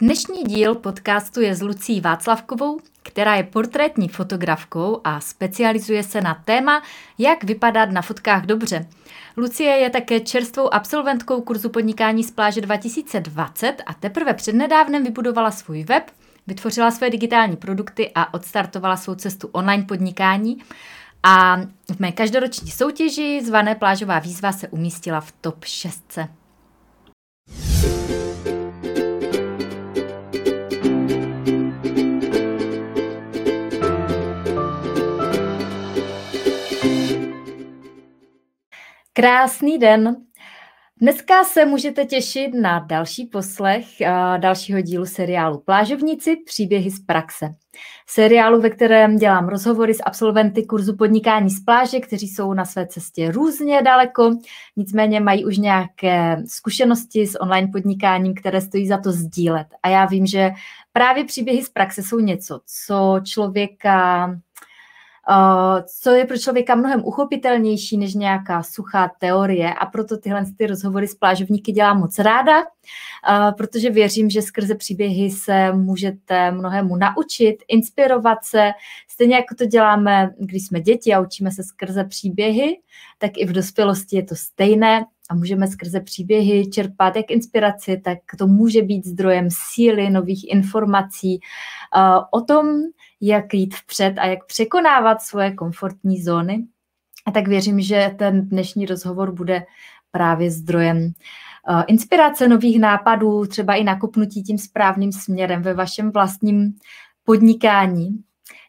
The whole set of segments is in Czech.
Dnešní díl podcastu je s Lucí Václavkovou, která je portrétní fotografkou a specializuje se na téma, jak vypadat na fotkách dobře. Lucie je také čerstvou absolventkou kurzu podnikání z pláže 2020 a teprve přednedávnem vybudovala svůj web, vytvořila své digitální produkty a odstartovala svou cestu online podnikání. A v mé každoroční soutěži zvané plážová výzva se umístila v top 6. Krásný den. Dneska se můžete těšit na další poslech dalšího dílu seriálu Plážovníci příběhy z praxe. Seriálu, ve kterém dělám rozhovory s absolventy kurzu podnikání z pláže, kteří jsou na své cestě různě daleko, nicméně mají už nějaké zkušenosti s online podnikáním, které stojí za to sdílet. A já vím, že právě příběhy z praxe jsou něco, co člověka co je pro člověka mnohem uchopitelnější než nějaká suchá teorie a proto tyhle ty rozhovory s plážovníky dělám moc ráda, protože věřím, že skrze příběhy se můžete mnohému naučit, inspirovat se, stejně jako to děláme, když jsme děti a učíme se skrze příběhy, tak i v dospělosti je to stejné a můžeme skrze příběhy čerpat jak inspiraci, tak to může být zdrojem síly, nových informací o tom, jak jít vpřed a jak překonávat svoje komfortní zóny. A tak věřím, že ten dnešní rozhovor bude právě zdrojem inspirace nových nápadů, třeba i nakopnutí tím správným směrem ve vašem vlastním podnikání.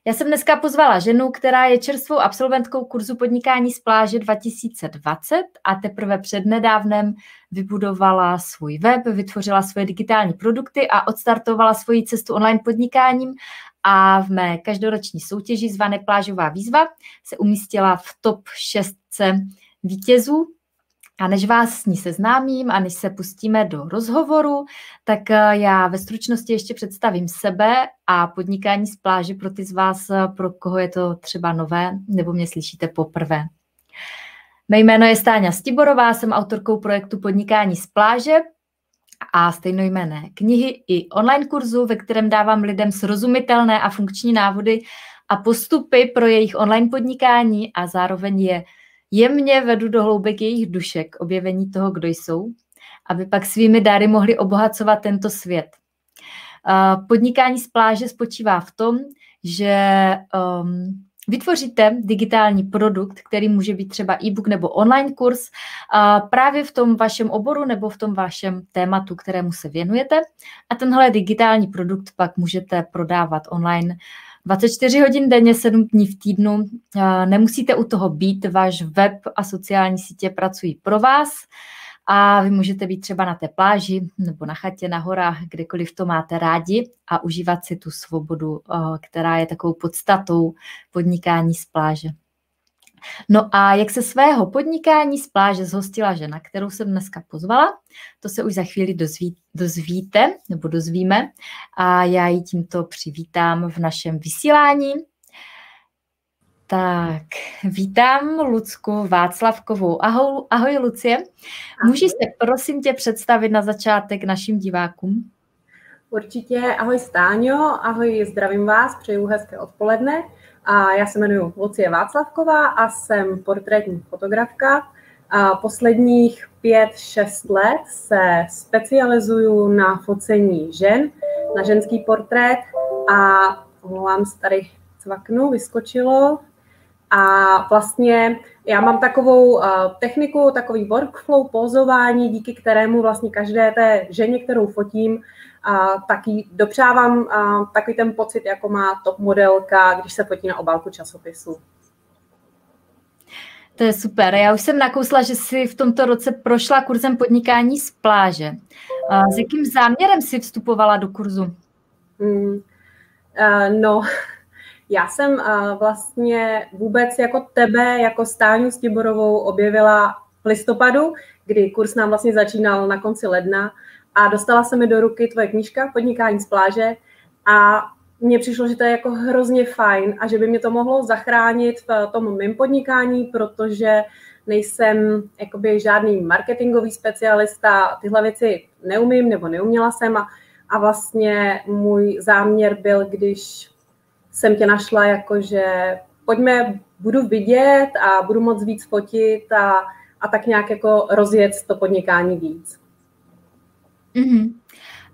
Já jsem dneska pozvala ženu, která je čerstvou absolventkou kurzu podnikání z pláže 2020 a teprve přednedávnem vybudovala svůj web, vytvořila svoje digitální produkty a odstartovala svoji cestu online podnikáním a v mé každoroční soutěži zvané Plážová výzva se umístila v top 6 vítězů. A než vás s ní seznámím a než se pustíme do rozhovoru, tak eh, já ve stručnosti ještě představím sebe a podnikání z pláže pro ty z vás, eh, pro koho je to třeba nové nebo mě slyšíte poprvé. Mé jméno je Stáňa Stiborová, jsem autorkou projektu Podnikání z pláže, a stejnojmené knihy i online kurzu, ve kterém dávám lidem srozumitelné a funkční návody a postupy pro jejich online podnikání a zároveň je jemně vedu do hloubek jejich dušek objevení toho, kdo jsou, aby pak svými dary mohli obohacovat tento svět. Podnikání z pláže spočívá v tom, že um, vytvoříte digitální produkt, který může být třeba e-book nebo online kurz právě v tom vašem oboru nebo v tom vašem tématu, kterému se věnujete. A tenhle digitální produkt pak můžete prodávat online 24 hodin denně, 7 dní v týdnu. Nemusíte u toho být, váš web a sociální sítě pracují pro vás a vy můžete být třeba na té pláži nebo na chatě, na horách, kdekoliv to máte rádi a užívat si tu svobodu, která je takovou podstatou podnikání z pláže. No a jak se svého podnikání z pláže zhostila žena, kterou jsem dneska pozvala, to se už za chvíli dozví, dozvíte nebo dozvíme a já ji tímto přivítám v našem vysílání. Tak, vítám Lucku Václavkovou. Ahoj, ahoj Lucie. Můžeš se prosím tě představit na začátek našim divákům? Určitě. Ahoj Stáňo, ahoj, zdravím vás, přeju hezké odpoledne. A já se jmenuji Lucie Václavková a jsem portrétní fotografka. A posledních pět, šest let se specializuju na focení žen, na ženský portrét a omlouvám se tady cvaknu, vyskočilo, a vlastně já mám takovou uh, techniku, takový workflow pozování, díky kterému vlastně každé té ženě, kterou fotím, uh, taky dopřávám uh, takový ten pocit, jako má top modelka, když se fotí na obálku časopisu. To je super. Já už jsem nakousla, že jsi v tomto roce prošla kurzem podnikání z pláže. S jakým záměrem jsi vstupovala do kurzu? Mm, uh, no, já jsem uh, vlastně vůbec jako tebe, jako Stáňu Stiborovou objevila v listopadu, kdy kurz nám vlastně začínal na konci ledna a dostala se mi do ruky tvoje knížka Podnikání z pláže a mně přišlo, že to je jako hrozně fajn a že by mě to mohlo zachránit v tom mém podnikání, protože nejsem jakoby žádný marketingový specialista, tyhle věci neumím nebo neuměla jsem a a vlastně můj záměr byl, když jsem tě našla, jakože pojďme, budu vidět a budu moc víc fotit a, a tak nějak jako rozjet to podnikání víc. Mm-hmm.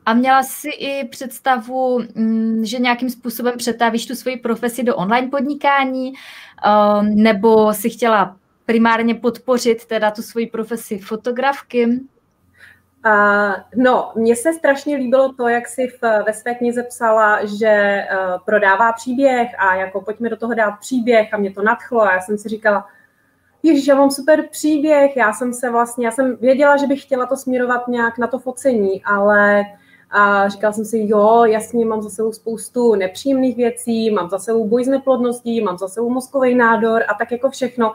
A měla jsi i představu, mm, že nějakým způsobem přetavíš tu svoji profesi do online podnikání, um, nebo si chtěla primárně podpořit teda tu svoji profesi fotografky? Uh, no, mně se strašně líbilo to, jak jsi v, ve své knize psala, že uh, prodává příběh a jako pojďme do toho dát příběh a mě to nadchlo a já jsem si říkala, Ježiš, já mám super příběh, já jsem se vlastně, já jsem věděla, že bych chtěla to směrovat nějak na to focení, ale a říkala jsem si, jo, jasně, mám za sebou spoustu nepříjemných věcí, mám za sebou boj s neplodností, mám za sebou mozkový nádor a tak jako všechno.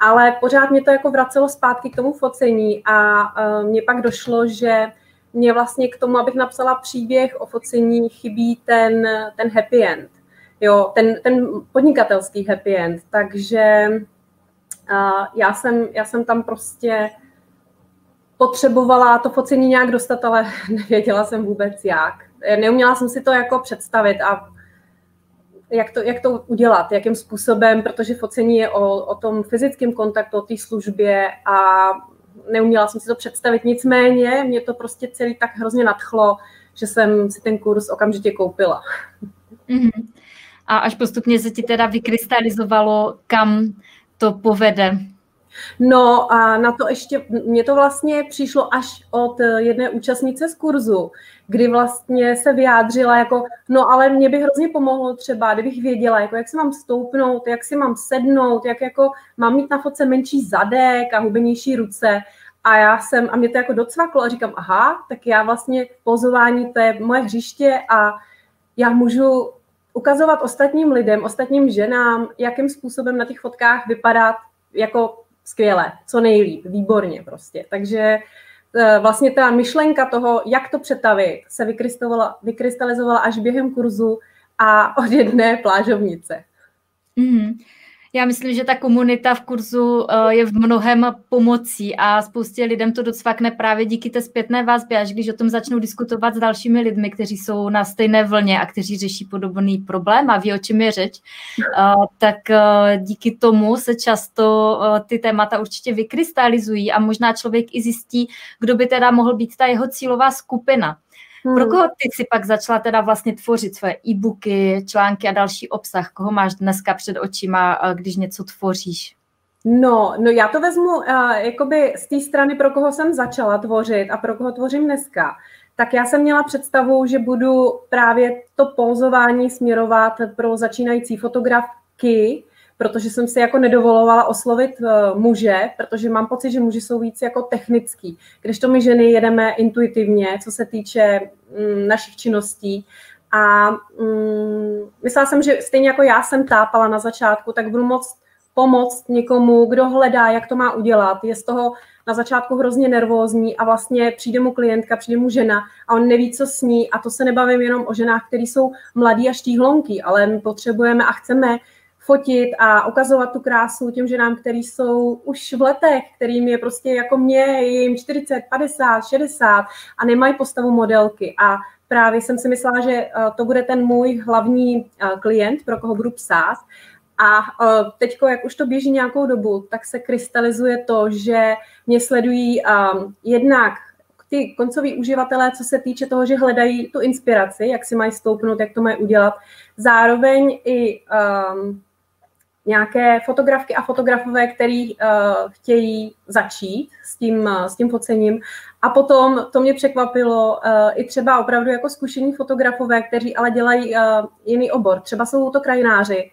Ale pořád mě to jako vracelo zpátky k tomu focení a uh, mně pak došlo, že mě vlastně k tomu, abych napsala příběh o focení, chybí ten, ten happy end. Jo, ten, ten podnikatelský happy end. Takže uh, já, jsem, já jsem tam prostě potřebovala to focení nějak dostat, ale nevěděla jsem vůbec jak. Neuměla jsem si to jako představit a jak to, jak to udělat, jakým způsobem, protože focení je o, o tom fyzickém kontaktu, o té službě a neuměla jsem si to představit. Nicméně mě to prostě celý tak hrozně nadchlo, že jsem si ten kurz okamžitě koupila. Mm-hmm. A až postupně se ti teda vykrystalizovalo, kam to povede? No a na to ještě, mně to vlastně přišlo až od jedné účastnice z kurzu, kdy vlastně se vyjádřila jako, no ale mě by hrozně pomohlo třeba, kdybych věděla, jako jak si mám stoupnout, jak si mám sednout, jak jako mám mít na fotce menší zadek a hubenější ruce. A já jsem, a mě to jako docvaklo a říkám, aha, tak já vlastně pozování, to je moje hřiště a já můžu ukazovat ostatním lidem, ostatním ženám, jakým způsobem na těch fotkách vypadat jako skvěle, co nejlíp, výborně prostě. Takže e, vlastně ta myšlenka toho, jak to přetavit, se vykrystalizovala, až během kurzu a od jedné plážovnice. Mm. Já myslím, že ta komunita v kurzu eh, je v mnohem pomocí a spoustě lidem to docvakne právě díky té zpětné vazbě, až když o tom začnou diskutovat s dalšími lidmi, kteří jsou na stejné vlně a kteří řeší podobný problém a ví, o čem je řeč, eh, tak eh, díky tomu se často ty témata určitě vykrystalizují a možná člověk i zjistí, kdo by teda mohl být ta jeho cílová skupina. Hmm. Pro koho ty si pak začala teda vlastně tvořit své e-booky, články a další obsah? Koho máš dneska před očima, když něco tvoříš? No, no já to vezmu uh, jakoby z té strany, pro koho jsem začala tvořit a pro koho tvořím dneska. Tak já jsem měla představu, že budu právě to pozování směrovat pro začínající fotografky, protože jsem si jako nedovolovala oslovit uh, muže, protože mám pocit, že muži jsou víc jako technický, když to my ženy jedeme intuitivně, co se týče mm, našich činností. A mm, myslela jsem, že stejně jako já jsem tápala na začátku, tak budu moct pomoct někomu, kdo hledá, jak to má udělat. Je z toho na začátku hrozně nervózní a vlastně přijde mu klientka, přijde mu žena a on neví, co s ní. A to se nebavím jenom o ženách, které jsou mladí a štíhlonky, ale my potřebujeme a chceme fotit a ukazovat tu krásu těm ženám, který jsou už v letech, kterým je prostě jako mě, jim 40, 50, 60 a nemají postavu modelky. A právě jsem si myslela, že eh, to bude ten můj hlavní eh, klient, pro koho budu psát. A eh, teď, jak už to běží nějakou dobu, tak se krystalizuje to, že mě sledují jednak ty koncoví uživatelé, co se týče toho, že hledají tu inspiraci, jak si mají stoupnout, jak to mají udělat. Zároveň i um, nějaké fotografky a fotografové, který uh, chtějí začít s tím, uh, s tím focením. A potom to mě překvapilo uh, i třeba opravdu jako zkušení fotografové, kteří ale dělají uh, jiný obor. Třeba jsou to krajináři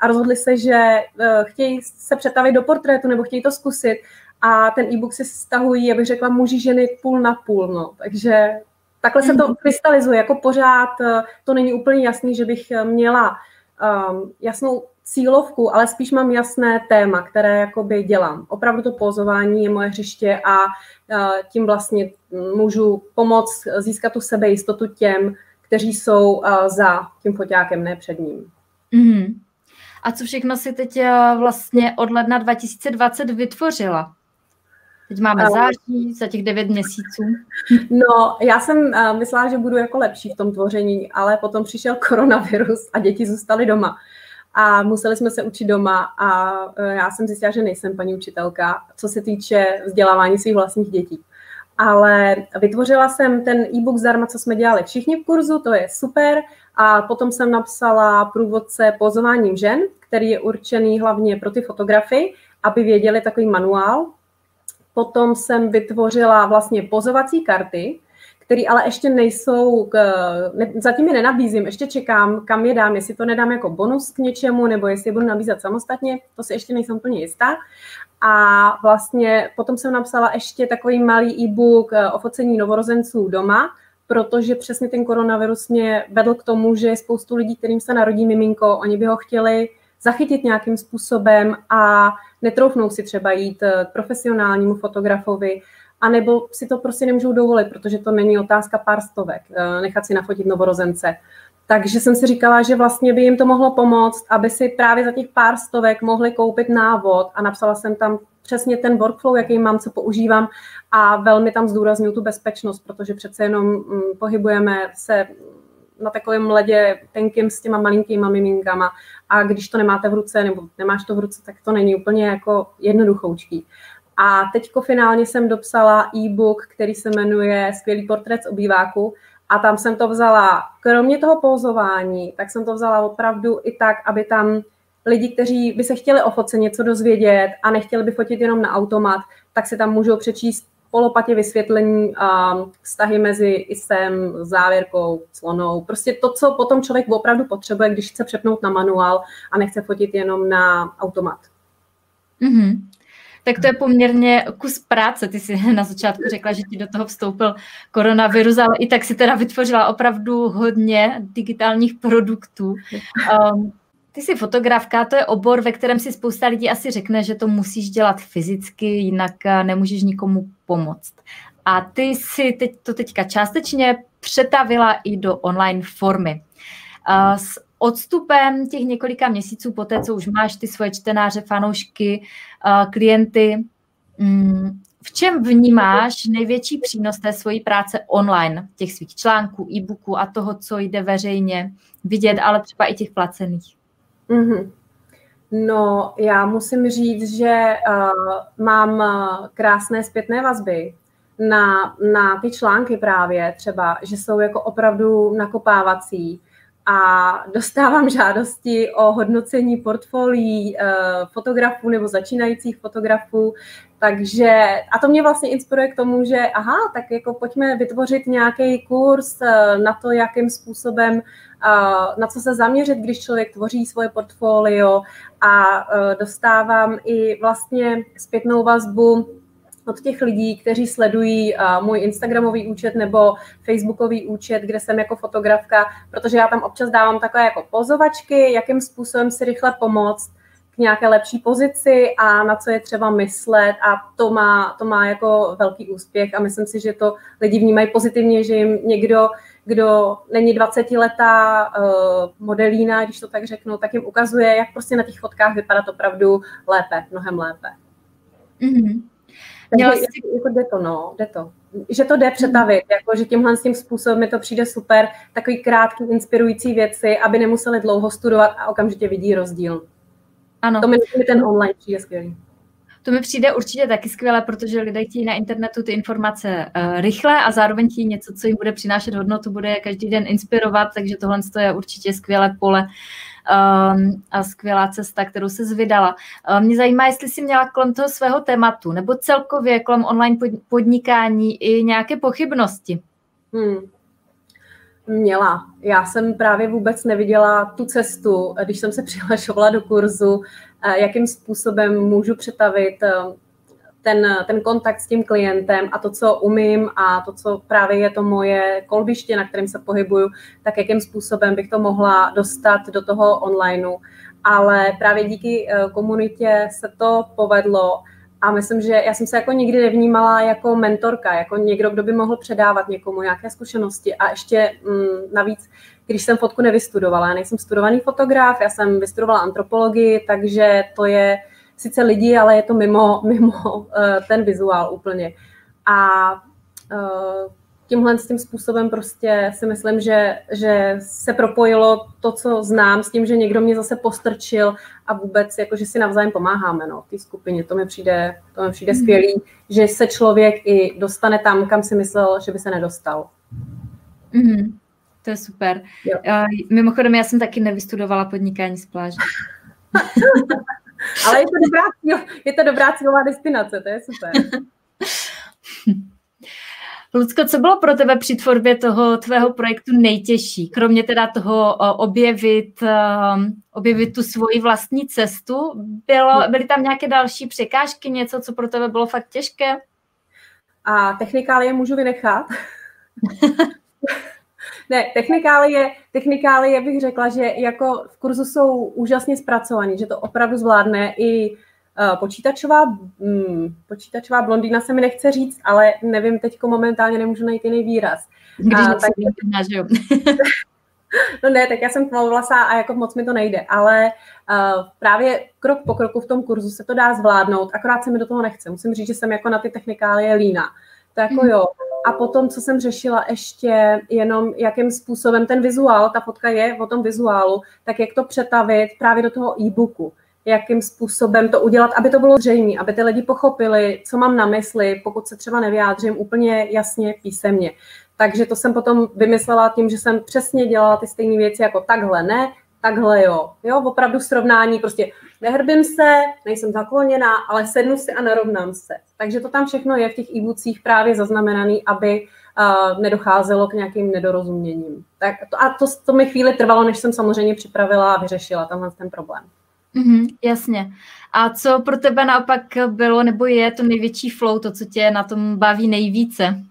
a rozhodli se, že uh, chtějí se přetavit do portrétu nebo chtějí to zkusit a ten e-book si stahují, abych řekla, muži, ženy půl na půl. No. Takže takhle se to mhm. krystalizuje. Jako pořád to není úplně jasný, že bych měla um, jasnou cílovku, ale spíš mám jasné téma, které jakoby dělám. Opravdu to pozování je moje hřiště a tím vlastně můžu pomoct získat tu sebejistotu těm, kteří jsou za tím foťákem, ne před ním. Mm. A co všechno si teď vlastně od ledna 2020 vytvořila? Teď máme září za těch devět měsíců. No, já jsem myslela, že budu jako lepší v tom tvoření, ale potom přišel koronavirus a děti zůstaly doma. A museli jsme se učit doma a uh, já jsem zjistila, že nejsem paní učitelka, co se týče vzdělávání svých vlastních dětí. Ale vytvořila jsem ten e-book zdarma, co jsme dělali všichni v kurzu, to je super. A potom jsem napsala průvodce pozováním žen, který je určený hlavně pro ty fotografy, aby věděli takový manuál. Potom jsem vytvořila vlastně pozovací karty, které ale ještě nejsou, k, ne, zatím je nenabízím, ještě čekám, kam je dám, jestli to nedám jako bonus k něčemu, nebo jestli je budu nabízet samostatně, to si ještě nejsem úplně jistá. A vlastně potom jsem napsala ještě takový malý e-book eh, o focení novorozenců doma, protože přesně ten koronavirus mě vedl k tomu, že spoustu lidí, kterým se narodí miminko, oni by ho chtěli zachytit nějakým způsobem a netroufnou si třeba jít eh, k profesionálnímu fotografovi, anebo si to prostě nemůžou dovolit, protože to není otázka pár stovek, eh, nechat si nafotit novorozence. Takže jsem si říkala, že vlastně by jim to mohlo pomoct, aby si právě za těch pár stovek mohli koupit návod a napsala jsem tam přesně ten workflow, jaký mám, co používám a velmi tam zdůraznuju tu bezpečnost, protože přece jenom mm, pohybujeme se na takovém ledě tenkým s těma malinkýma miminkama a když to nemáte v ruce nebo nemáš to v ruce, tak to není úplně jako jednoduchoučký. A teďko finálně jsem dopsala e-book, který se jmenuje Skvělý portrét z obýváku a tam jsem to vzala, kromě toho pouzování, tak jsem to vzala opravdu i tak, aby tam lidi, kteří by se chtěli o fotce něco dozvědět a nechtěli by fotit jenom na automat, tak si tam můžou přečíst polopatě vysvětlení a vztahy mezi isem, závěrkou, slonou. Prostě to, co potom člověk opravdu potřebuje, když chce přepnout na manuál a nechce fotit jenom na automat. Mm-hmm. Tak to je poměrně kus práce. Ty jsi na začátku řekla, že ti do toho vstoupil koronavirus, ale i tak si teda vytvořila opravdu hodně digitálních produktů. Um, ty jsi fotografka, to je obor, ve kterém si spousta lidí asi řekne, že to musíš dělat fyzicky, jinak eh, nemůžeš nikomu pomoct. A ty si teď, to teďka částečně přetavila i do online formy. S odstupem těch několika měsíců po té, co už máš ty svoje čtenáře, fanoušky, klienty, mm, v čem vnímáš největší přínos té svojí práce online, těch svých článků, e-booků a toho, co jde veřejně vidět, ale třeba i těch placených? Mm-hmm. No, já musím říct, že uh, mám uh, krásné zpětné vazby na, na ty články právě třeba, že jsou jako opravdu nakopávací a dostávám žádosti o hodnocení portfolií uh, fotografů nebo začínajících fotografů, takže a to mě vlastně inspiruje k tomu, že aha, tak jako pojďme vytvořit nějaký kurz uh, na to, jakým způsobem na co se zaměřit, když člověk tvoří svoje portfolio. A dostávám i vlastně zpětnou vazbu od těch lidí, kteří sledují můj Instagramový účet nebo Facebookový účet, kde jsem jako fotografka, protože já tam občas dávám takové jako pozovačky, jakým způsobem si rychle pomoct k nějaké lepší pozici a na co je třeba myslet a to má, to má jako velký úspěch a myslím si, že to lidi vnímají pozitivně, že jim někdo kdo není 20-letá uh, modelína, když to tak řeknu, tak jim ukazuje, jak prostě na těch fotkách vypadat opravdu lépe, mnohem lépe. Mm-hmm. Takže jsi... jako jde to, no, jde to. Že to jde přetavit, mm-hmm. jako, že tímhle s tím způsobem mi to přijde super, takový krátký, inspirující věci, aby nemuseli dlouho studovat a okamžitě vidí rozdíl. Ano. To mi ten online přijde skvělý. To mi přijde určitě taky skvěle, protože lidé chtějí na internetu ty informace uh, rychle a zároveň chtějí něco, co jim bude přinášet hodnotu, bude každý den inspirovat, takže tohle je určitě skvělé pole a skvělá cesta, kterou se zvydala. Uh, mě zajímá, jestli jsi měla kolem toho svého tématu nebo celkově kolem online podnikání i nějaké pochybnosti. Hmm. Měla. Já jsem právě vůbec neviděla tu cestu, když jsem se přihlašovala do kurzu, jakým způsobem můžu přetavit eh, ten, ten kontakt s tím klientem a to, co umím a to, co právě je to moje kolbiště, na kterém se pohybuju, tak jakým způsobem bych to mohla dostat do toho onlineu. Ale právě díky eh, komunitě se to povedlo a myslím, že já jsem se jako nikdy nevnímala jako mentorka, jako někdo, kdo by mohl předávat někomu nějaké zkušenosti a ještě mm, navíc, když jsem fotku nevystudovala, já nejsem studovaný fotograf, já jsem vystudovala antropologii, takže to je sice lidi, ale je to mimo, mimo uh, ten vizuál úplně. A uh, tímhle s tím způsobem prostě si myslím, že, že se propojilo to, co znám, s tím, že někdo mě zase postrčil a vůbec, jako, že si navzájem pomáháme no, v té skupině. To mi přijde, to mi přijde mm. skvělý, že se člověk i dostane tam, kam si myslel, že by se nedostal. Mm. To je super. Jo. Uh, mimochodem, já jsem taky nevystudovala podnikání z pláže. Ale je to dobrá, je to dobrá cílová destinace, to je super. Lucko, co bylo pro tebe při tvorbě toho tvého projektu nejtěžší? Kromě teda toho objevit, objevit tu svoji vlastní cestu, bylo, byly tam nějaké další překážky, něco, co pro tebe bylo fakt těžké? A technikálie můžu vynechat. ne, technikálie, technikálie bych řekla, že jako v kurzu jsou úžasně zpracovaní, že to opravdu zvládne i Uh, počítačová, hmm, počítačová blondýna se mi nechce říct, ale nevím, teď momentálně nemůžu najít jiný výraz. Když a, tak, jo. no ne, tak já jsem tmavovlasá a jako moc mi to nejde, ale uh, právě krok po kroku v tom kurzu se to dá zvládnout, akorát se mi do toho nechce. Musím říct, že jsem jako na ty technikálie lína. To jako jo. A potom, co jsem řešila ještě jenom, jakým způsobem ten vizuál, ta fotka je o tom vizuálu, tak jak to přetavit právě do toho e-booku jakým způsobem to udělat, aby to bylo zřejmé, aby ty lidi pochopili, co mám na mysli, pokud se třeba nevyjádřím úplně jasně písemně. Takže to jsem potom vymyslela tím, že jsem přesně dělala ty stejné věci jako takhle ne, takhle jo. Jo, opravdu srovnání, prostě nehrbím se, nejsem zakloněná, ale sednu si a narovnám se. Takže to tam všechno je v těch e právě zaznamenaný, aby uh, nedocházelo k nějakým nedorozuměním. Tak to, a to, to mi chvíli trvalo, než jsem samozřejmě připravila a vyřešila tenhle ten problém. Mm-hmm, jasně. A co pro tebe naopak bylo nebo je to největší flow, to, co tě na tom baví nejvíce?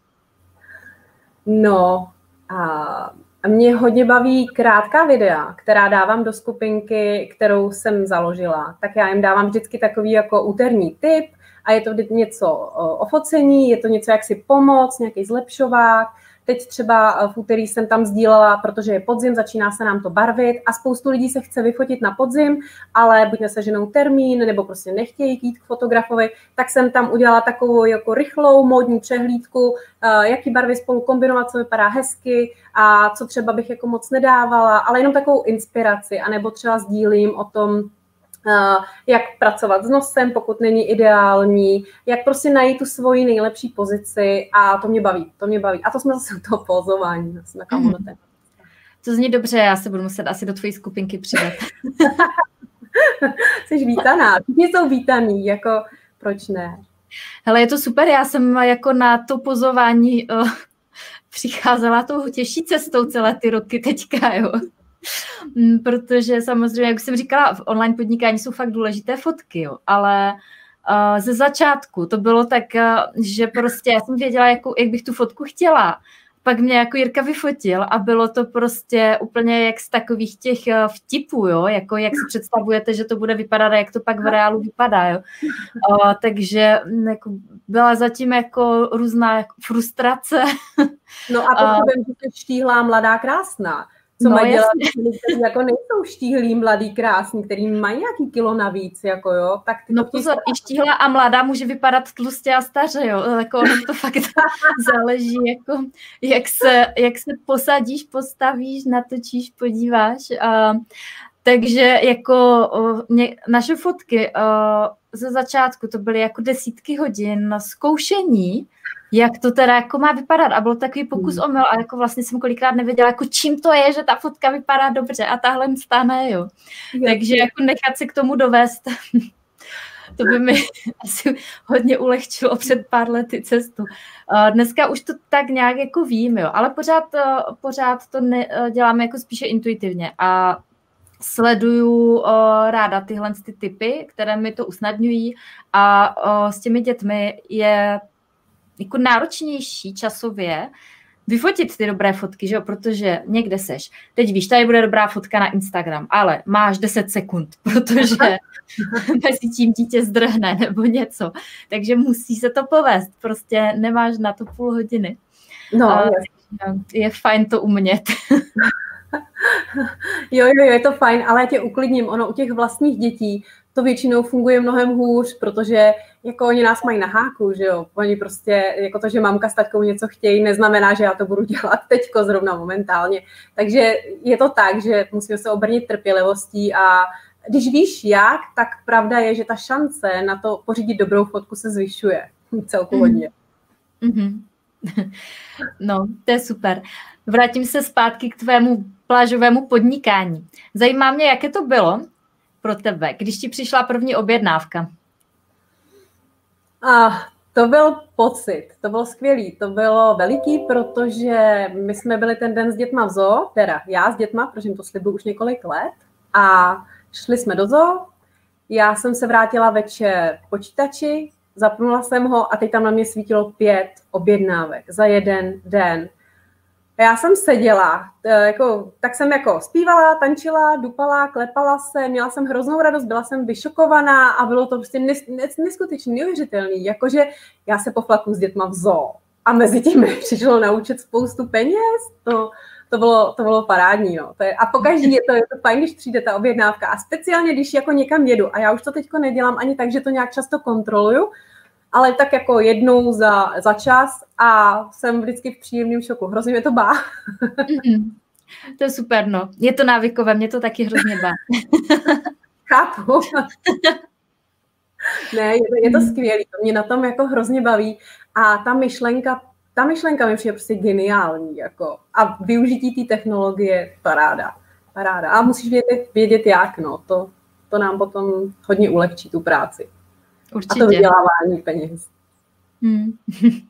No, a mě hodně baví krátká videa, která dávám do skupinky, kterou jsem založila. Tak já jim dávám vždycky takový jako úterní tip a je to něco o focení, je to něco, jak si pomoct, nějaký zlepšovák, Teď třeba eh, v úterý jsem tam sdílela, protože je podzim, začíná se nám to barvit a spoustu lidí se chce vyfotit na podzim, ale buď neseženou termín, nebo prostě nechtějí jít k fotografovi, tak jsem tam udělala takovou jako rychlou módní přehlídku, eh, jaký barvy spolu kombinovat, co vypadá hezky a co třeba bych jako moc nedávala, ale jenom takovou inspiraci, anebo třeba sdílím o tom, jak pracovat s nosem, pokud není ideální, jak prostě najít tu svoji nejlepší pozici a to mě baví, to mě baví. A to jsme zase u toho pozování, zase na mm. To zní dobře, já se budu muset asi do tvojí skupinky přidat. Jsi vítaná, všichni jsou vítaný, jako proč ne? Hele, je to super, já jsem jako na to pozování uh, přicházela tou těžší cestou celé ty roky teďka, jo. Mm, protože samozřejmě, jak jsem říkala, v online podnikání jsou fakt důležité fotky, jo, ale uh, ze začátku to bylo tak, uh, že prostě já jsem věděla, jako, jak bych tu fotku chtěla. Pak mě jako Jirka vyfotil a bylo to prostě úplně jak z takových těch vtipů, jo? jako jak si představujete, že to bude vypadat a jak to pak v reálu vypadá. Jo? Uh, takže mm, jako byla zatím jako různá jako frustrace. No a to uh, že štíhlá, mladá, krásná co no, mají dělat lidi, kteří jako nejsou štíhlí, mladý, krásní, který mají nějaký kilo navíc, jako jo, tak ty No pozor, i štíhla a mladá může vypadat tlustě a staře, jo, jako ono to fakt záleží, jako jak se, jak se posadíš, postavíš, natočíš, podíváš a takže jako mě, naše fotky ze začátku to byly jako desítky hodin na zkoušení, jak to teda jako má vypadat. A byl takový pokus hmm. omyl a jako vlastně jsem kolikrát nevěděla, jako čím to je, že ta fotka vypadá dobře a tahle stane, jo. Takže jako nechat se k tomu dovést, to by mi asi hodně ulehčilo před pár lety cestu. Dneska už to tak nějak jako vím, jo, ale pořád, pořád to ne, děláme jako spíše intuitivně a sleduju ráda tyhle ty typy, které mi to usnadňují a s těmi dětmi je jako náročnější časově vyfotit ty dobré fotky, že jo? protože někde seš. Teď víš, tady bude dobrá fotka na Instagram, ale máš 10 sekund, protože mezi tím dítě zdrhne nebo něco. Takže musí se to povést, prostě nemáš na to půl hodiny. No, uh, je fajn to umět. jo, jo, je to fajn, ale já tě uklidním. Ono u těch vlastních dětí to většinou funguje mnohem hůř, protože jako oni nás mají na háku, že jo, oni prostě, jako to, že mamka s taťkou něco chtějí, neznamená, že já to budu dělat teďko zrovna momentálně. Takže je to tak, že musíme se obrnit trpělivostí a když víš jak, tak pravda je, že ta šance na to pořídit dobrou fotku se zvyšuje celku hodně. Mm-hmm. No, to je super. Vrátím se zpátky k tvému plážovému podnikání. Zajímá mě, jaké to bylo pro tebe, když ti přišla první objednávka. A to byl pocit, to bylo skvělý, to bylo veliký, protože my jsme byli ten den s dětma v zoo, teda já s dětma, protože jim to slibuju už několik let a šli jsme do zoo, já jsem se vrátila večer k počítači, zapnula jsem ho a teď tam na mě svítilo pět objednávek za jeden den. A já jsem seděla, jako, tak jsem jako zpívala, tančila, dupala, klepala se, měla jsem hroznou radost, byla jsem vyšokovaná a bylo to prostě nes, nes, neskutečně neuvěřitelný. Jakože já se poflaku s dětma v zoo a mezi tím mi přišlo naučit spoustu peněz, to, to bylo, to bylo parádní. No. To je, a pokaždý je to, je to fajn, když přijde ta objednávka. A speciálně, když jako někam jedu, a já už to teďko nedělám ani tak, že to nějak často kontroluju, ale tak jako jednou za, za čas a jsem vždycky v příjemném šoku. Hrozně mě to bá. Mm-hmm. To je super, no. Je to návykové, mě to taky hrozně bá. Chápu. ne, je to, je to mm. skvělé, to mě na tom jako hrozně baví a ta myšlenka, ta myšlenka mi přijde prostě geniální, jako a využití té technologie, paráda, paráda. A musíš vědět, vědět jak, no, to, to nám potom hodně ulehčí tu práci. Určitě. A to vydělávání peněz. Hmm.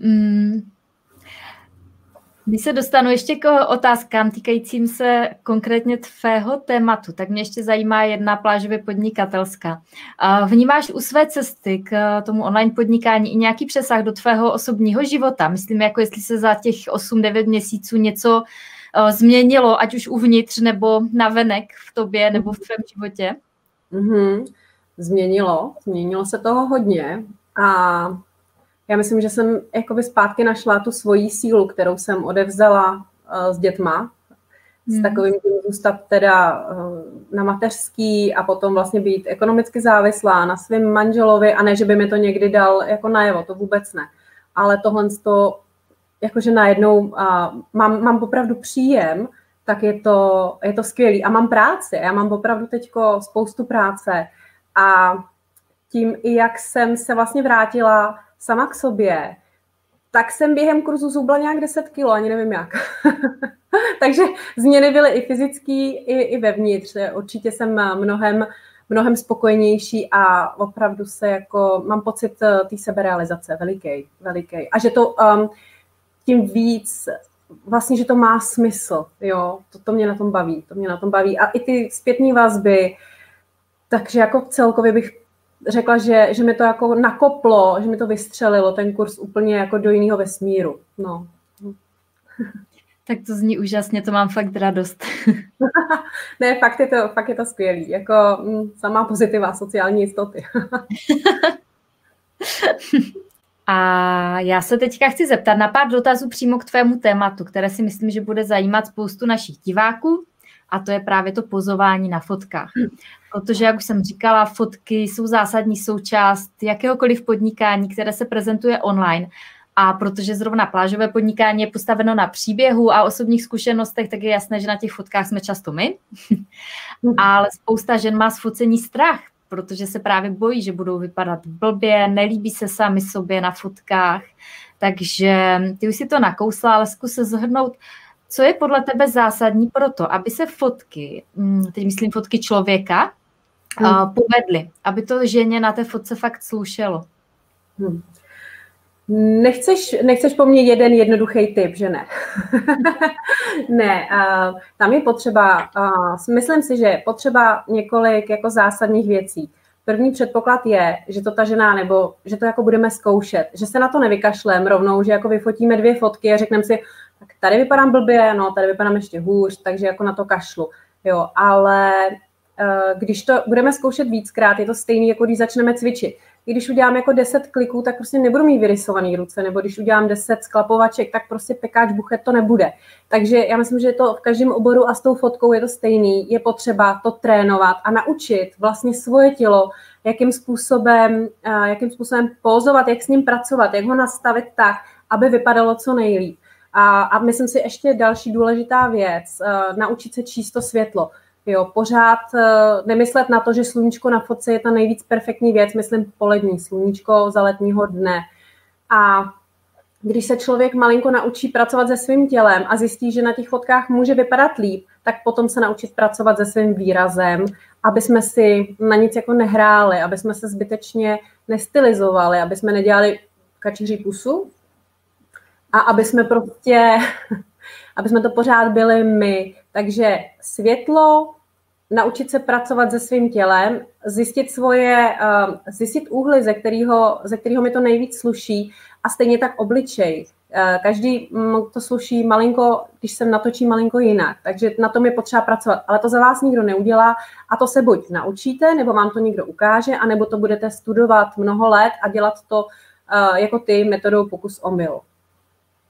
hmm. Když se dostanu ještě k otázkám týkajícím se konkrétně tvého tématu, tak mě ještě zajímá jedna plážově podnikatelská. Vnímáš u své cesty k tomu online podnikání i nějaký přesah do tvého osobního života? Myslím, jako jestli se za těch 8-9 měsíců něco eh, změnilo, ať už uvnitř nebo navenek v tobě nebo v tvém životě? Mm-hmm změnilo. Změnilo se toho hodně a já myslím, že jsem jakoby zpátky našla tu svoji sílu, kterou jsem odevzala uh, s dětma, hmm. s takovým tím zůstat teda uh, na mateřský a potom vlastně být ekonomicky závislá na svém manželovi a ne, že by mi to někdy dal jako najevo, to vůbec ne. Ale tohle to, jakože najednou uh, mám, mám opravdu příjem, tak je to, je to skvělý. A mám práci, já mám opravdu teďko spoustu práce a tím i jak jsem se vlastně vrátila sama k sobě, tak jsem během kurzu zubla nějak 10 kilo, ani nevím jak. Takže změny byly i fyzický, i, i vevnitř. Určitě jsem mnohem, mnohem spokojenější a opravdu se jako, mám pocit eh, té seberealizace veliký, veliký. A že to um, tím víc vlastně, že to má smysl, jo, to, to mě na tom baví, to mě na tom baví. A i ty zpětné vazby, takže jako celkově bych řekla, že, že mi to jako nakoplo, že mi to vystřelilo ten kurz úplně jako do jiného vesmíru. No. Tak to zní úžasně, to mám fakt radost. ne, fakt je to, fakt je to skvělý. Jako mm, samá pozitiva sociální jistoty. A já se teďka chci zeptat na pár dotazů přímo k tvému tématu, které si myslím, že bude zajímat spoustu našich diváků a to je právě to pozování na fotkách. Protože, jak už jsem říkala, fotky jsou zásadní součást jakéhokoliv podnikání, které se prezentuje online. A protože zrovna plážové podnikání je postaveno na příběhu a osobních zkušenostech, tak je jasné, že na těch fotkách jsme často my. Ale spousta žen má z focení strach, protože se právě bojí, že budou vypadat blbě, nelíbí se sami sobě na fotkách. Takže ty už si to nakousla, ale zkus se zhrnout, co je podle tebe zásadní pro to, aby se fotky, mm, teď myslím fotky člověka, hmm. povedly, aby to ženě na té fotce fakt slušelo? Hmm. Nechceš, nechceš po mně jeden jednoduchý typ, že ne? ne, uh, tam je potřeba, uh, myslím si, že je potřeba několik jako zásadních věcí. První předpoklad je, že to ta žena, nebo že to jako budeme zkoušet, že se na to nevykašlem rovnou, že jako vyfotíme dvě fotky a řekneme si, tak tady vypadám blbě, no, tady vypadám ještě hůř, takže jako na to kašlu. Jo, ale když to budeme zkoušet víckrát, je to stejné, jako když začneme cvičit. když udělám jako 10 kliků, tak prostě nebudu mít vyrysovaný ruce, nebo když udělám 10 sklapovaček, tak prostě pekáč buchet to nebude. Takže já myslím, že to v každém oboru a s tou fotkou je to stejný. Je potřeba to trénovat a naučit vlastně svoje tělo, jakým způsobem, jakým způsobem pozovat, jak s ním pracovat, jak ho nastavit tak, aby vypadalo co nejlíp. A, a myslím si ještě další důležitá věc, uh, naučit se číst to světlo. Jo, pořád nemyslet na to, že sluníčko na fotce je ta nejvíc perfektní věc, myslím polední sluníčko za letního dne. A když se člověk malinko naučí pracovat se svým tělem a zjistí, že na těch fotkách může vypadat líp, tak potom se naučit pracovat se svým výrazem, aby jsme si na nic jako nehráli, aby jsme se zbytečně nestylizovali, aby jsme nedělali kačiří pusu, a aby jsme prostě, aby jsme to pořád byli my. Takže světlo, naučit se pracovat se svým tělem, zjistit svoje, uh, zjistit úhly, ze kterého, ze kterého mi to nejvíc sluší a stejně tak obličej. Uh, každý to sluší malinko, když se natočí malinko jinak, takže na tom je potřeba pracovat, ale to za vás nikdo neudělá a to se buď naučíte, nebo vám to někdo ukáže, anebo to budete studovat mnoho let a dělat to uh, jako ty metodou pokus omyl.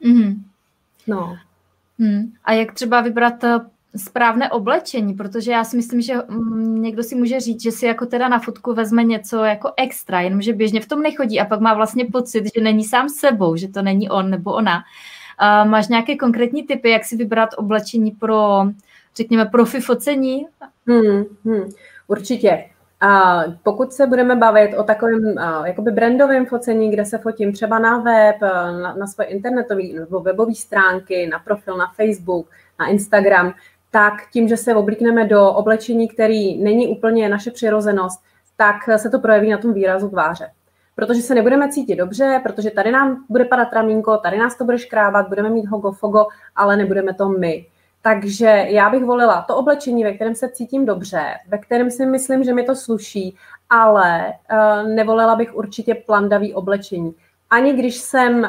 Mm-hmm. No. Hmm. A jak třeba vybrat eh, správné oblečení, protože já si myslím, že mm, někdo si může říct, že si jako teda na fotku vezme něco jako extra, jenomže běžně v tom nechodí a pak má vlastně pocit, že není sám sebou, že to není on nebo ona. A máš nějaké konkrétní typy, jak si vybrat oblečení pro, řekněme, profi focení? Hmm, hmm, určitě. A pokud se budeme bavit o takovém jakoby brandovém focení, kde se fotím třeba na web, na, na svoje internetové nebo webové stránky, na profil na Facebook, na Instagram, tak tím, že se oblíkneme do oblečení, který není úplně naše přirozenost, tak se to projeví na tom výrazu tváře. Protože se nebudeme cítit dobře, protože tady nám bude padat ramínko, tady nás to bude škrábat, budeme mít hogo fogo, ale nebudeme to my. Takže já bych volila to oblečení, ve kterém se cítím dobře, ve kterém si myslím, že mi to sluší, ale uh, nevolila bych určitě plandavý oblečení. Ani když jsem uh,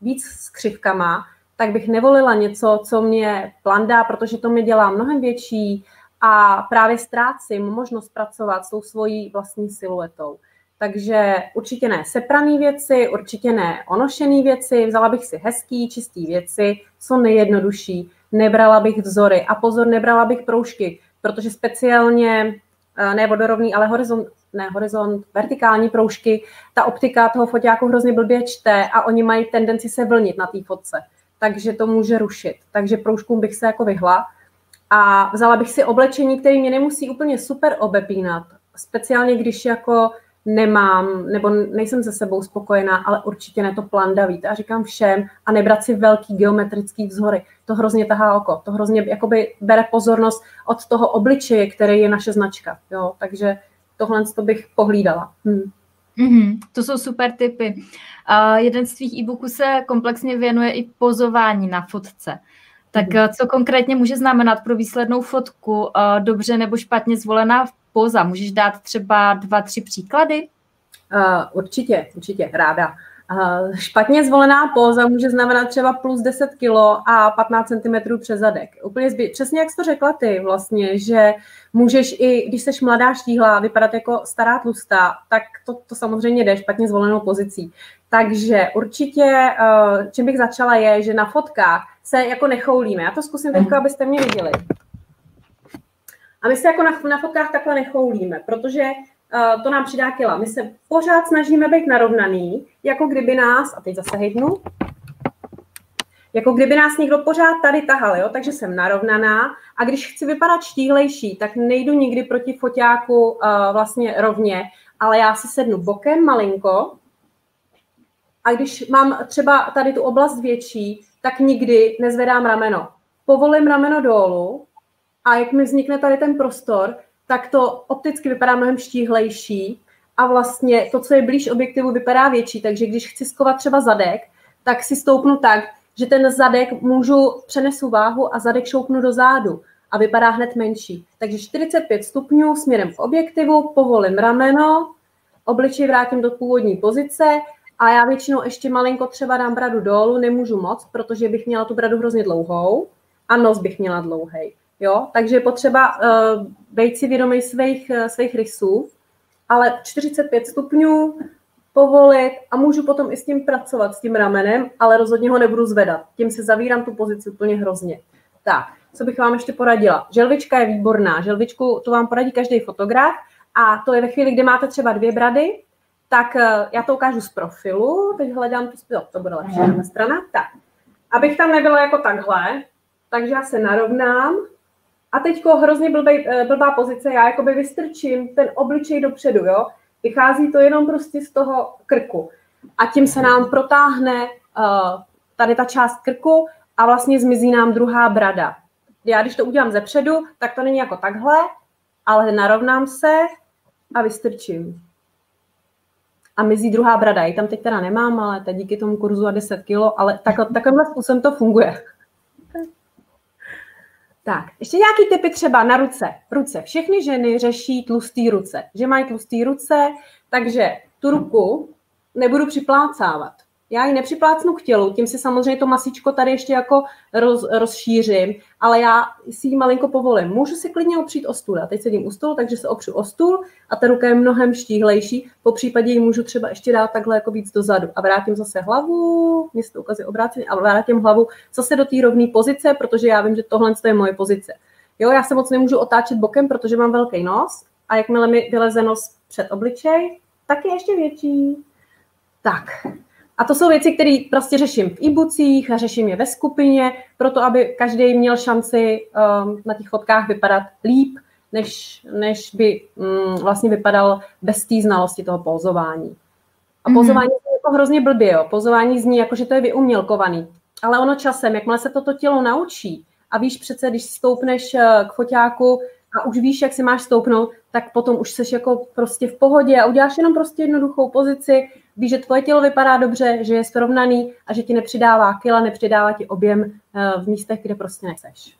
víc s křivkama, tak bych nevolila něco, co mě plandá, protože to mě dělá mnohem větší a právě ztrácím možnost pracovat s tou svojí vlastní siluetou. Takže určitě ne sepraný věci, určitě ne onošený věci, vzala bych si hezký, čistý věci, co nejjednodušší, nebrala bych vzory. A pozor, nebrala bych proužky, protože speciálně eh, ne vodorovný, ale horizont, ne horizont, vertikální proužky, ta optika toho foťáku hrozně blbě čte a oni mají tendenci se vlnit na té fotce. Takže to může rušit. Takže proužkům bych se jako vyhla. A vzala bych si oblečení, které mě nemusí úplně super obepínat. Speciálně když jako nemám, nebo nejsem se sebou spokojená, ale určitě ne to plandavý. A říkám všem a nebrat si velký geometrický vzory. To hrozně tahá oko. To hrozně jakoby bere pozornost od toho obličeje, který je naše značka. Jo? Takže tohle to bych pohlídala. Hm. Mm-hmm, to jsou super typy. Uh, jeden z tvých e-booků se komplexně věnuje i pozování na fotce. Tak mm-hmm. co konkrétně může znamenat pro výslednou fotku uh, dobře nebo špatně zvolená poza? Můžeš dát třeba dva, tři příklady? Uh, určitě, určitě, ráda. Uh, špatně zvolená póza může znamenat třeba plus 10 kg a 15 cm přes zadek. Úplně zby, přesně jak jsi to řekla ty vlastně, že můžeš i, když jsi mladá štíhlá, vypadat jako stará tlustá, tak to, to samozřejmě jde špatně zvolenou pozicí. Takže určitě, uh, čím bych začala je, že na fotkách se jako nechoulíme. Já to zkusím teď, abyste mě viděli. A my se jako na, na fotkách takhle nechoulíme, protože to nám přidá kila. My se pořád snažíme být narovnaný, jako kdyby nás, a teď zase hejtnu, jako kdyby nás někdo pořád tady tahal, jo? takže jsem narovnaná a když chci vypadat štíhlejší, tak nejdu nikdy proti foťáku uh, vlastně rovně, ale já si sednu bokem malinko a když mám třeba tady tu oblast větší, tak nikdy nezvedám rameno. Povolím rameno dolů a jak mi vznikne tady ten prostor, tak to opticky vypadá mnohem štíhlejší a vlastně to, co je blíž objektivu, vypadá větší. Takže když chci skovat třeba zadek, tak si stoupnu tak, že ten zadek můžu přenesu váhu a zadek šoupnu do zádu a vypadá hned menší. Takže 45 stupňů směrem k objektivu, povolím rameno, obličej vrátím do původní pozice a já většinou ještě malinko třeba dám bradu dolů, nemůžu moc, protože bych měla tu bradu hrozně dlouhou a nos bych měla dlouhý. Jo? Takže je potřeba uh, být si vědomý svých, uh, svých rysů ale 45 stupňů, povolit a můžu potom i s tím pracovat, s tím ramenem, ale rozhodně ho nebudu zvedat. Tím se zavírám tu pozici úplně hrozně. Tak, co bych vám ještě poradila? Želvička je výborná. Želvičku to vám poradí každý fotograf a to je ve chvíli, kdy máte třeba dvě brady, tak eh, já to ukážu z profilu, teď hledám tu, jo, to bude lepší na strana, tak. Abych tam nebyla jako takhle, takže já se narovnám a teď hrozně blbej, eh, blbá pozice, já jakoby vystrčím ten obličej dopředu, jo. Vychází to jenom prostě z toho krku. A tím se nám protáhne uh, tady ta část krku a vlastně zmizí nám druhá brada. Já když to udělám ze předu, tak to není jako takhle, ale narovnám se a vystrčím. A mizí druhá brada. Ji tam teď teda nemám, ale díky tomu kurzu a 10 kilo, ale takhle, takovýmhle způsobem to funguje. Tak, ještě nějaký typy třeba na ruce. Ruce. Všechny ženy řeší tlustý ruce. Že mají tlustý ruce, takže tu ruku nebudu připlácávat já ji nepřiplácnu k tělu, tím si samozřejmě to masičko tady ještě jako roz, rozšířím, ale já si ji malinko povolím. Můžu si klidně opřít o stůl. Já teď sedím u stolu, takže se opřu o stůl a ta ruka je mnohem štíhlejší. Po případě ji můžu třeba ještě dát takhle jako víc dozadu a vrátím zase hlavu, mě se to ukazuje obráceně, a vrátím hlavu zase do té rovné pozice, protože já vím, že tohle je moje pozice. Jo, já se moc nemůžu otáčet bokem, protože mám velký nos a jakmile mi vyleze nos před obličej, tak je ještě větší. Tak, a to jsou věci, které prostě řeším v e-boocích a řeším je ve skupině, proto aby každý měl šanci um, na těch fotkách vypadat líp, než, než by um, vlastně vypadal bez té znalosti toho pozování. A pozování mm-hmm. je jako hrozně blbě, jo. Pozování zní jako, že to je vyumělkovaný. Ale ono časem, jakmile se toto tělo naučí, a víš přece, když stoupneš eh, k foťáku a už víš, jak si máš stoupnout, tak potom už seš jako prostě v pohodě a uděláš jenom prostě jednoduchou pozici, víš, že tvoje tělo vypadá dobře, že je srovnaný a že ti nepřidává kila, nepřidává ti objem eh, v místech, kde prostě nechceš.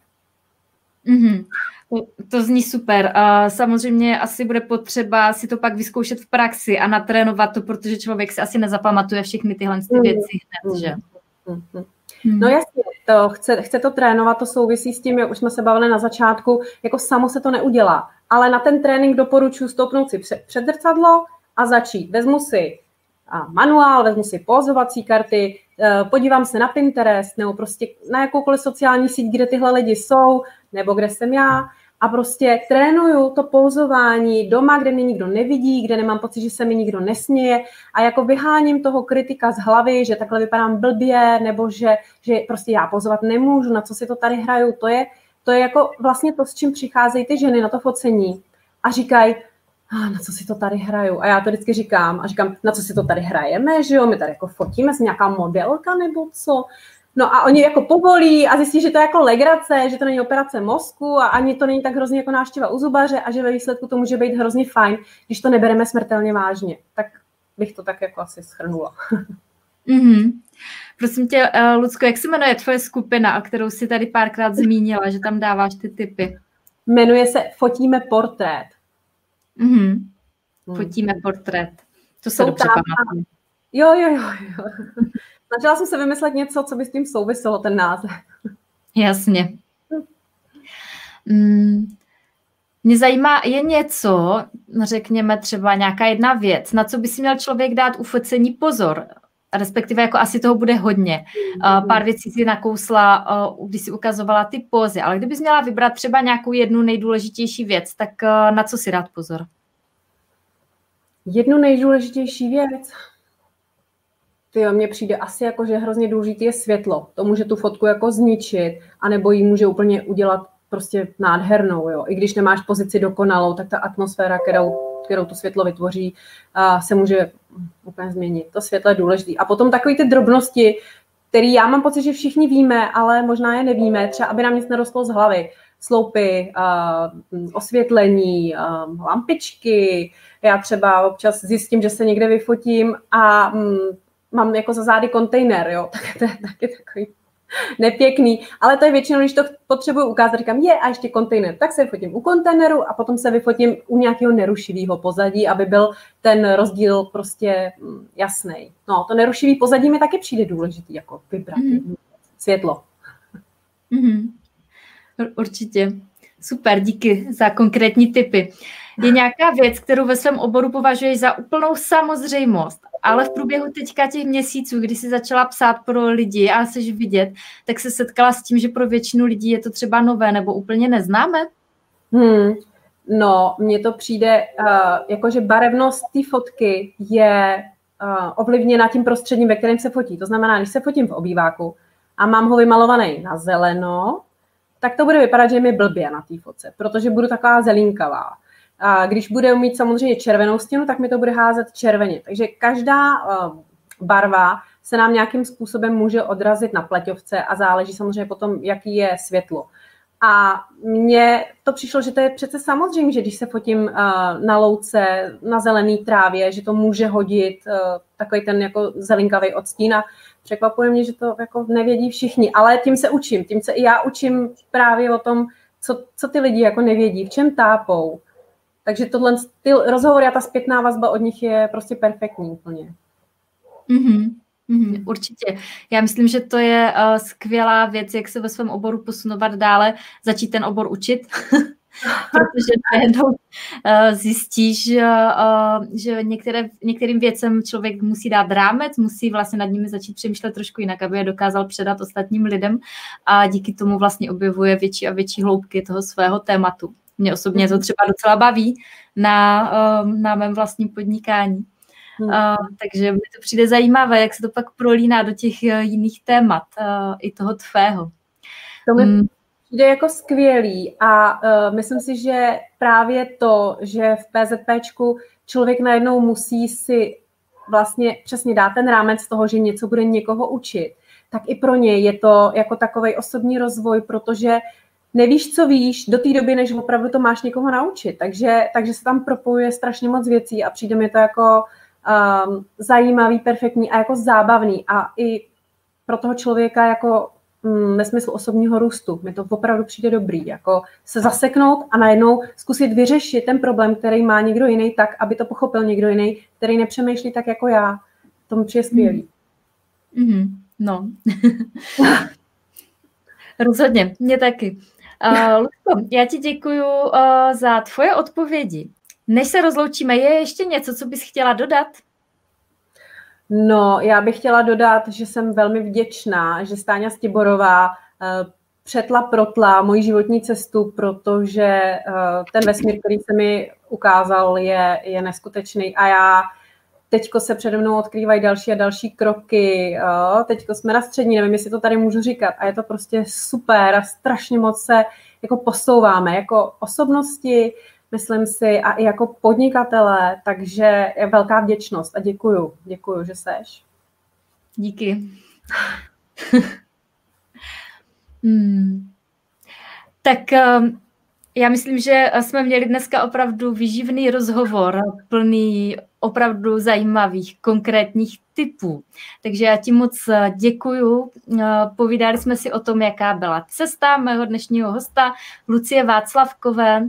Mm-hmm. To, to zní super. A samozřejmě asi bude potřeba si to pak vyzkoušet v praxi a natrénovat to, protože člověk si asi nezapamatuje všechny tyhle ty věci hned, že? Mm-hmm. No jasně, to chce, chce to trénovat, to souvisí s tím, jak už jsme se bavili na začátku, jako samo se to neudělá. Ale na ten trénink doporučuji stoupnout si před, před zrcadlo a začít. Vezmu si manuál, vezmu si pozovací karty, eh, podívám se na Pinterest nebo prostě na jakoukoliv sociální síť, kde tyhle lidi jsou, nebo kde jsem já a prostě trénuju to pouzování doma, kde mě nikdo nevidí, kde nemám pocit, že se mi nikdo nesměje a jako vyháním toho kritika z hlavy, že takhle vypadám blbě, nebo že, že prostě já pozovat nemůžu, na co si to tady hraju, to je, to je jako vlastně to, s čím přicházejí ty ženy na to focení a říkají, ah, na co si to tady hraju? A já to vždycky říkám a říkám, na co si to tady hrajeme, že jo, my tady jako fotíme, jsme nějaká modelka nebo co? No a oni jako povolí a zjistí, že to je jako legrace, že to není operace mozku a ani to není tak hrozně jako návštěva u zubaře a že ve výsledku to může být hrozně fajn, když to nebereme smrtelně vážně. Tak bych to tak jako asi schrnula. Mm-hmm. Prosím tě, uh, Lucko, jak se jmenuje tvoje skupina, a kterou si tady párkrát zmínila, že tam dáváš ty typy? Jmenuje se Fotíme portrét. Mm-hmm. Fotíme portrét. To se dobře pamatuju. Jo, jo, jo, jo. Snažila jsem se vymyslet něco, co by s tím souviselo, ten název. Jasně. Mm. Mě zajímá, je něco, řekněme třeba nějaká jedna věc, na co by si měl člověk dát u focení pozor, respektive jako asi toho bude hodně. Pár věcí si nakousla, když si ukazovala ty pózy, ale kdybys měla vybrat třeba nějakou jednu nejdůležitější věc, tak na co si dát pozor? Jednu nejdůležitější věc? Ty mně přijde asi jako, že hrozně důležité je světlo. To může tu fotku jako zničit, anebo ji může úplně udělat prostě nádhernou. Jo. I když nemáš pozici dokonalou, tak ta atmosféra, kterou, kterou to světlo vytvoří, se může úplně změnit. To světlo je důležité. A potom takové ty drobnosti, které já mám pocit, že všichni víme, ale možná je nevíme, třeba aby nám nic nerostlo z hlavy. Sloupy, osvětlení, lampičky. Já třeba občas zjistím, že se někde vyfotím a um, mám jako za zády kontejner, jo, tak to je taky takový nepěkný, ale to je většinou, když to potřebuji ukázat, říkám, je a ještě kontejner, tak se vyfotím u kontejneru a potom se vyfotím u nějakého nerušivého pozadí, aby byl ten rozdíl prostě mm, jasný. No, to nerušivý pozadí mi taky přijde důležitý, jako vybrat mm. světlo. Mm-hmm. Určitě. Super, díky za konkrétní typy. Je nějaká věc, kterou ve svém oboru považuješ za úplnou samozřejmost, ale v průběhu teďka těch měsíců, kdy jsi začala psát pro lidi a chceš vidět, tak se setkala s tím, že pro většinu lidí je to třeba nové nebo úplně neznáme? Hmm, no, mně to přijde, uh, jako že barevnost té fotky je uh, ovlivněna tím prostředím, ve kterém se fotí. To znamená, když se fotím v obýváku a mám ho vymalovaný na zeleno, tak to bude vypadat, že je mi blbě na té fotce, protože budu taková zelínkavá. A když bude mít samozřejmě červenou stěnu, tak mi to bude házet červeně. Takže každá uh, barva se nám nějakým způsobem může odrazit na pleťovce a záleží samozřejmě potom, jaký je světlo. A mně to přišlo, že to je přece samozřejmě, že když se fotím uh, na louce, na zelený trávě, že to může hodit uh, takový ten jako zelinkavý odstín a překvapuje mě, že to jako nevědí všichni, ale tím se učím, tím se i já učím právě o tom, co, co ty lidi jako nevědí, v čem tápou. Takže tohle, ty rozhovory a ta zpětná vazba od nich je prostě perfektní úplně. Mm-hmm. Mm, určitě. Já myslím, že to je uh, skvělá věc, jak se ve svém oboru posunovat dále, začít ten obor učit, protože najednou uh, zjistíš, uh, že některé, některým věcem člověk musí dát rámec, musí vlastně nad nimi začít přemýšlet trošku jinak, aby je dokázal předat ostatním lidem a díky tomu vlastně objevuje větší a větší hloubky toho svého tématu. Mě osobně to mhm. třeba docela baví na, uh, na mém vlastním podnikání. Hmm. Takže mi to přijde zajímavé, jak se to pak prolíná do těch uh, jiných témat, uh, i toho tvého. To mi hmm. přijde jako skvělý a uh, myslím si, že právě to, že v PZPčku člověk najednou musí si vlastně přesně dát ten rámec toho, že něco bude někoho učit, tak i pro něj je to jako takový osobní rozvoj, protože nevíš, co víš do té doby, než opravdu to máš někoho naučit. Takže, takže se tam propojuje strašně moc věcí a přijde mi to jako um, zajímavý, perfektní a jako zábavný a i pro toho člověka jako mm, ve smyslu osobního růstu. Mi to opravdu přijde dobrý, jako se zaseknout a najednou zkusit vyřešit ten problém, který má někdo jiný tak, aby to pochopil někdo jiný, který nepřemýšlí tak jako já. To mi přijde skvělý. Mm-hmm. No. Rozhodně, mě taky. Uh, já ti děkuji uh, za tvoje odpovědi. Než se rozloučíme, je ještě něco, co bys chtěla dodat? No, já bych chtěla dodat, že jsem velmi vděčná, že Stáňa Stiborová uh, přetla, protla moji životní cestu, protože uh, ten vesmír, který se mi ukázal, je, je neskutečný a já teďko se přede mnou odkrývají další a další kroky, teďko jsme na střední, nevím, jestli to tady můžu říkat a je to prostě super a strašně moc se jako posouváme jako osobnosti, myslím si, a i jako podnikatele, takže je velká vděčnost a děkuju, děkuju, že seš. Díky. hmm. Tak um, já myslím, že jsme měli dneska opravdu vyživný rozhovor, plný opravdu zajímavých, konkrétních typů. Takže já ti moc děkuju. Povídali jsme si o tom, jaká byla cesta mého dnešního hosta, Lucie Václavkové,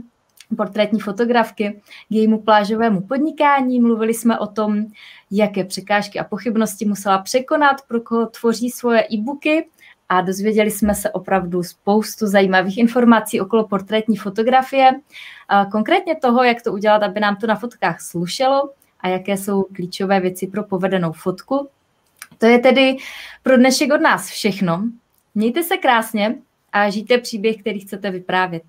portrétní fotografky k jejímu plážovému podnikání. Mluvili jsme o tom, jaké překážky a pochybnosti musela překonat, pro koho tvoří svoje e-booky a dozvěděli jsme se opravdu spoustu zajímavých informací okolo portrétní fotografie, konkrétně toho, jak to udělat, aby nám to na fotkách slušelo a jaké jsou klíčové věci pro povedenou fotku. To je tedy pro dnešek od nás všechno. Mějte se krásně a žijte příběh, který chcete vyprávět.